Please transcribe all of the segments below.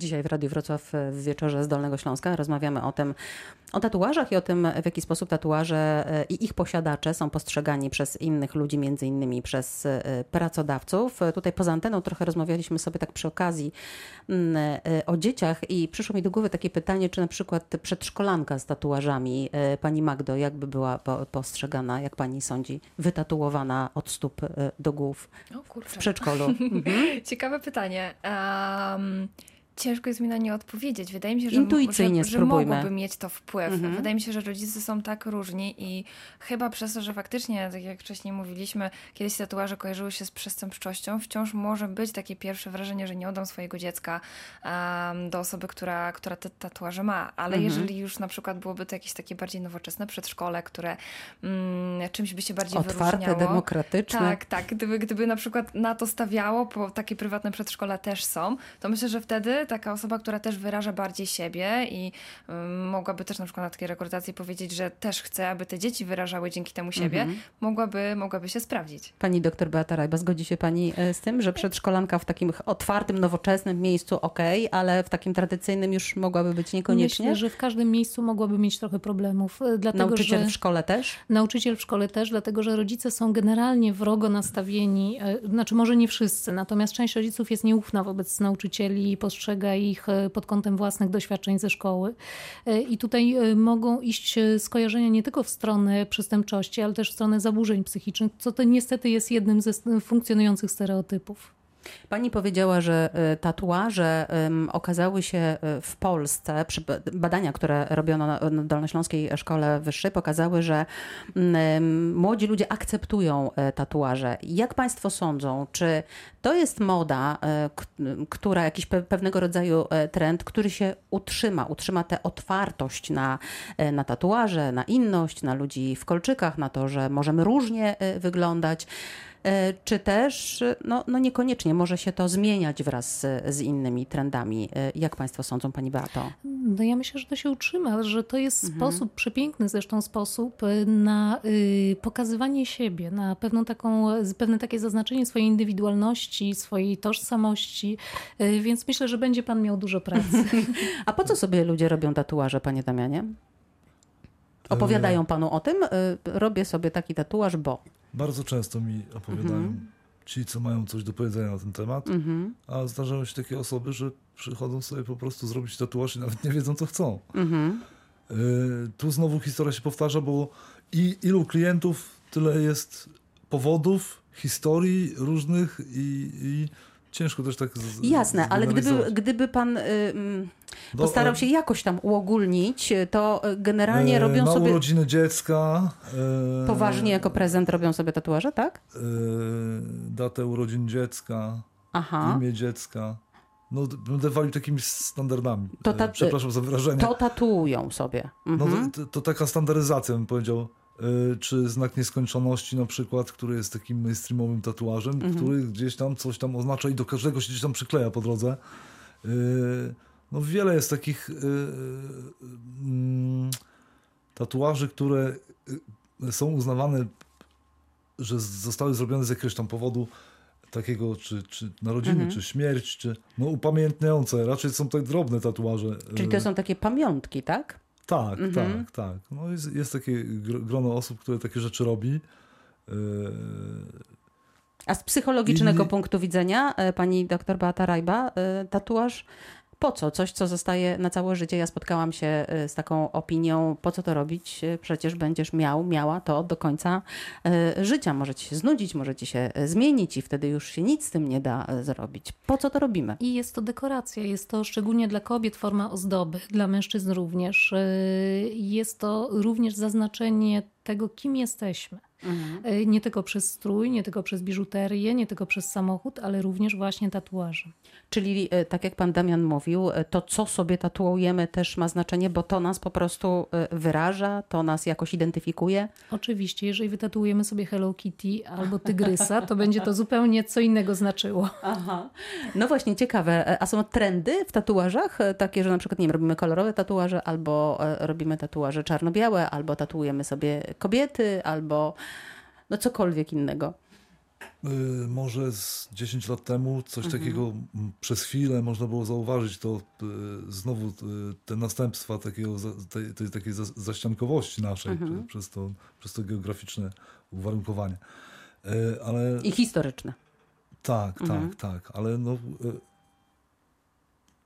Dzisiaj w Radiu Wrocław w wieczorze z Dolnego Śląska rozmawiamy o tym, o tatuażach i o tym, w jaki sposób tatuaże e, i ich posiadacze są postrzegani przez innych ludzi, między innymi przez e, pracodawców. E, tutaj poza anteną trochę rozmawialiśmy sobie tak przy okazji mm, o dzieciach i przyszło mi do głowy takie pytanie, czy na przykład przedszkolanka z tatuażami, pani Magdo, jakby była postrzegana, jak pani sądzi, wytatuowana od stóp do głów w przedszkolu? Mhm. Ciekawe pytanie. Um, ciężko jest mi na nie odpowiedzieć. Wydaje mi się, że, Intuicyjnie że, że mogłoby mieć to wpływ. Mhm. Wydaje mi się, że rodzice są tak różni i chyba przez to, że faktycznie, tak jak wcześniej mówiliśmy, kiedyś tatuaże kojarzyły się z przestępczością, wciąż może być takie pierwsze wrażenie, że nie oddam swojego dziecka um, do osoby, która, która te tatuaże ma. Ale mhm. jeżeli już na przykład byłoby to jakieś takie bardziej nowoczesne przedszkole, które um, czymś by się bardziej Otwarte, wyróżniało. demokratyczne. Tak, tak. Gdyby, gdyby na przykład na to stawiało, bo takie prywatne przedszkola też są, to myślę, że wtedy taka osoba, która też wyraża bardziej siebie i mogłaby też na przykład na takiej rekrutacji powiedzieć, że też chce, aby te dzieci wyrażały dzięki temu siebie, mhm. mogłaby, mogłaby się sprawdzić. Pani doktor Beata Rajba, zgodzi się Pani e, z tym, że przedszkolanka w takim otwartym, nowoczesnym miejscu ok, ale w takim tradycyjnym już mogłaby być niekoniecznie? Myślę, że w każdym miejscu mogłaby mieć trochę problemów. E, dlatego, nauczyciel że... w szkole też? Nauczyciel w szkole też, dlatego że rodzice są generalnie wrogo nastawieni, e, znaczy może nie wszyscy, natomiast część rodziców jest nieufna wobec nauczycieli i postrzega ich ich e, pod kątem własnych doświadczeń ze szkoły. E, I tutaj e, mogą iść skojarzenia nie tylko w stronę przestępczości, ale też w stronę zaburzeń psychicznych, co to niestety jest jednym ze funkcjonujących stereotypów. Pani powiedziała, że e, tatuaże okazały się e, w Polsce, badania, które robiono na Dolnośląskiej Szkole Wyższej, pokazały, że młodzi ludzie akceptują e, tatuaże. Jak Państwo sądzą, czy to jest moda, która, jakiś pewnego rodzaju trend, który się utrzyma, utrzyma tę otwartość na, na tatuaże, na inność, na ludzi w kolczykach, na to, że możemy różnie wyglądać? E, czy też no, no niekoniecznie może się to zmieniać wraz z, z innymi trendami. E, jak Państwo sądzą, Pani Beato? No ja myślę, że to się utrzyma, że to jest mhm. sposób, przepiękny zresztą sposób e, na y, pokazywanie siebie, na pewną taką, pewne takie zaznaczenie swojej indywidualności, swojej tożsamości, więc myślę, że będzie Pan miał dużo pracy. A po co sobie ludzie robią tatuaże, Panie Damianie? Opowiadają Panu o tym? Robię sobie taki tatuaż, bo... Bardzo często mi opowiadają mhm. ci, co mają coś do powiedzenia na ten temat, mhm. a zdarzają się takie osoby, że przychodzą sobie po prostu zrobić tatuaż i nawet nie wiedzą, co chcą. Mhm. Y, tu znowu historia się powtarza, bo i ilu klientów, tyle jest powodów, historii różnych i, i ciężko też tak. Z, Jasne, ale gdyby, gdyby pan y, mm, Do, postarał się jakoś tam uogólnić, to generalnie e, robią na sobie. urodziny dziecka. E, poważnie jako prezent robią sobie tatuaże, tak? E, datę urodzin dziecka, Aha. imię dziecka. No, będę walił takimi standardami. To ta, Przepraszam za wyrażenie. To tatuują sobie. Mhm. No, to, to, to taka standaryzacja, bym powiedział. Czy znak nieskończoności na przykład, który jest takim mainstreamowym tatuażem, mhm. który gdzieś tam coś tam oznacza i do każdego się gdzieś tam przykleja po drodze. Y, no wiele jest takich y, mm, tatuaży, które są uznawane, że zostały zrobione z jakiegoś tam powodu takiego, czy, czy narodziny, mhm. czy śmierć, czy no upamiętniające. Raczej są to drobne tatuaże. Czyli to są takie pamiątki, tak? Tak, mhm. tak, tak. No jest, jest takie grono osób, które takie rzeczy robi. A z psychologicznego I... punktu widzenia, pani doktor Beata Rajba, tatuaż po co? Coś, co zostaje na całe życie. Ja spotkałam się y, z taką opinią, po co to robić? Y, przecież będziesz miał, miała to do końca y, życia. Może ci się znudzić, może ci się zmienić i wtedy już się nic z tym nie da zrobić. Po co to robimy? I jest to dekoracja. Jest to szczególnie dla kobiet forma ozdoby, dla mężczyzn również. Jest to również zaznaczenie tego, kim jesteśmy. Mhm. Nie tylko przez strój, nie tylko przez biżuterię, nie tylko przez samochód, ale również właśnie tatuaże. Czyli e, tak jak pan Damian mówił, e, to co sobie tatuujemy też ma znaczenie, bo to nas po prostu e, wyraża, to nas jakoś identyfikuje? Oczywiście, jeżeli wytatuujemy sobie Hello Kitty albo tygrysa, to będzie to zupełnie co innego znaczyło. Aha. No właśnie, ciekawe. A są trendy w tatuażach? Takie, że na przykład, nie wiem, robimy kolorowe tatuaże, albo robimy tatuaże czarno-białe, albo tatuujemy sobie kobiety, albo no cokolwiek innego. Y, może z 10 lat temu coś mhm. takiego przez chwilę można było zauważyć to y, znowu y, te następstwa takiego, tej, tej takiej zaściankowości naszej mhm. przez, to, przez to geograficzne uwarunkowanie. Ale... I historyczne. Tak, mhm. tak, tak, ale no...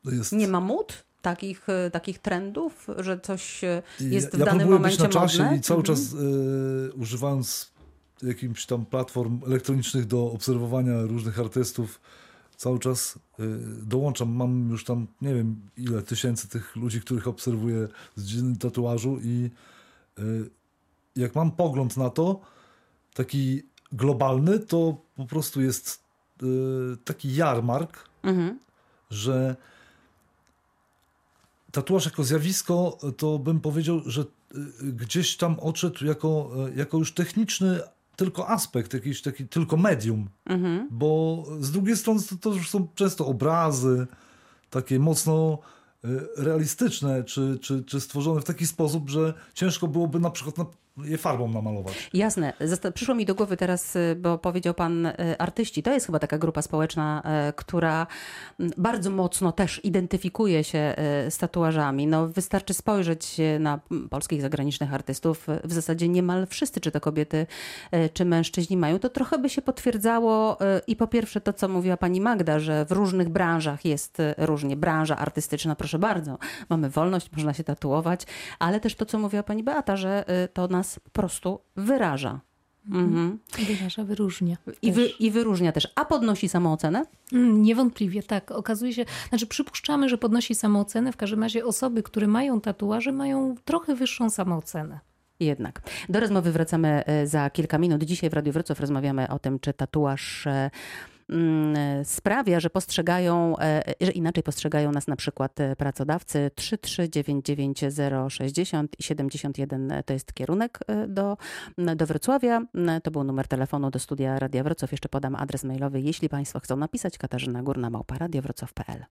Jest... Nie ma mód? Takich, takich trendów, że coś jest w ja danym momencie być na czasie modne? i cały mhm. czas y, używając jakimś tam platform elektronicznych do obserwowania różnych artystów. Cały czas y, dołączam, mam już tam nie wiem ile tysięcy tych ludzi, których obserwuję z dziedziny tatuażu i y, jak mam pogląd na to, taki globalny, to po prostu jest y, taki jarmark, mhm. że tatuaż jako zjawisko, to bym powiedział, że gdzieś tam odszedł jako, jako już techniczny tylko aspekt, jakiś taki tylko medium. Mhm. Bo z drugiej strony to, to już są często obrazy takie mocno e, realistyczne, czy, czy, czy stworzone w taki sposób, że ciężko byłoby na przykład na je farbą namalować. Jasne. Przyszło mi do głowy teraz, y, bo powiedział pan y, artyści. To jest chyba taka grupa społeczna, y, która mm, bardzo mocno też identyfikuje się z tatuażami. No, wystarczy spojrzeć na polskich zagranicznych artystów. W zasadzie niemal wszyscy, czy to kobiety, czy mężczyźni mają. To trochę by się potwierdzało i po pierwsze to, co mówiła pani Magda, że w różnych branżach jest różnie. Branża artystyczna, proszę bardzo, mamy wolność, można się tatuować, ale też to, co mówiła pani Beata, że to nas nas po prostu wyraża. Mhm. mhm. Wyraża, wyróżnia. I, wy, I wyróżnia też. A podnosi samoocenę? Mm, niewątpliwie, tak. Okazuje się, znaczy przypuszczamy, że podnosi samoocenę. W każdym razie osoby, które mają tatuaże, mają trochę wyższą samoocenę. Jednak. Do rozmowy wracamy e, za kilka minut. Dzisiaj w Radiu Wrocław rozmawiamy o tym, czy tatuaż e, sprawia, że postrzegają, e, że inaczej postrzegają nas na przykład e, pracodawcy 3399060 i 71 to jest kierunek e, do, do Wrocławia. To był numer telefonu do studia Radia Wrocław. Jeszcze podam adres mailowy, jeśli Państwo chcą napisać. Katarzyna Górna, małpa radiowrocław.pl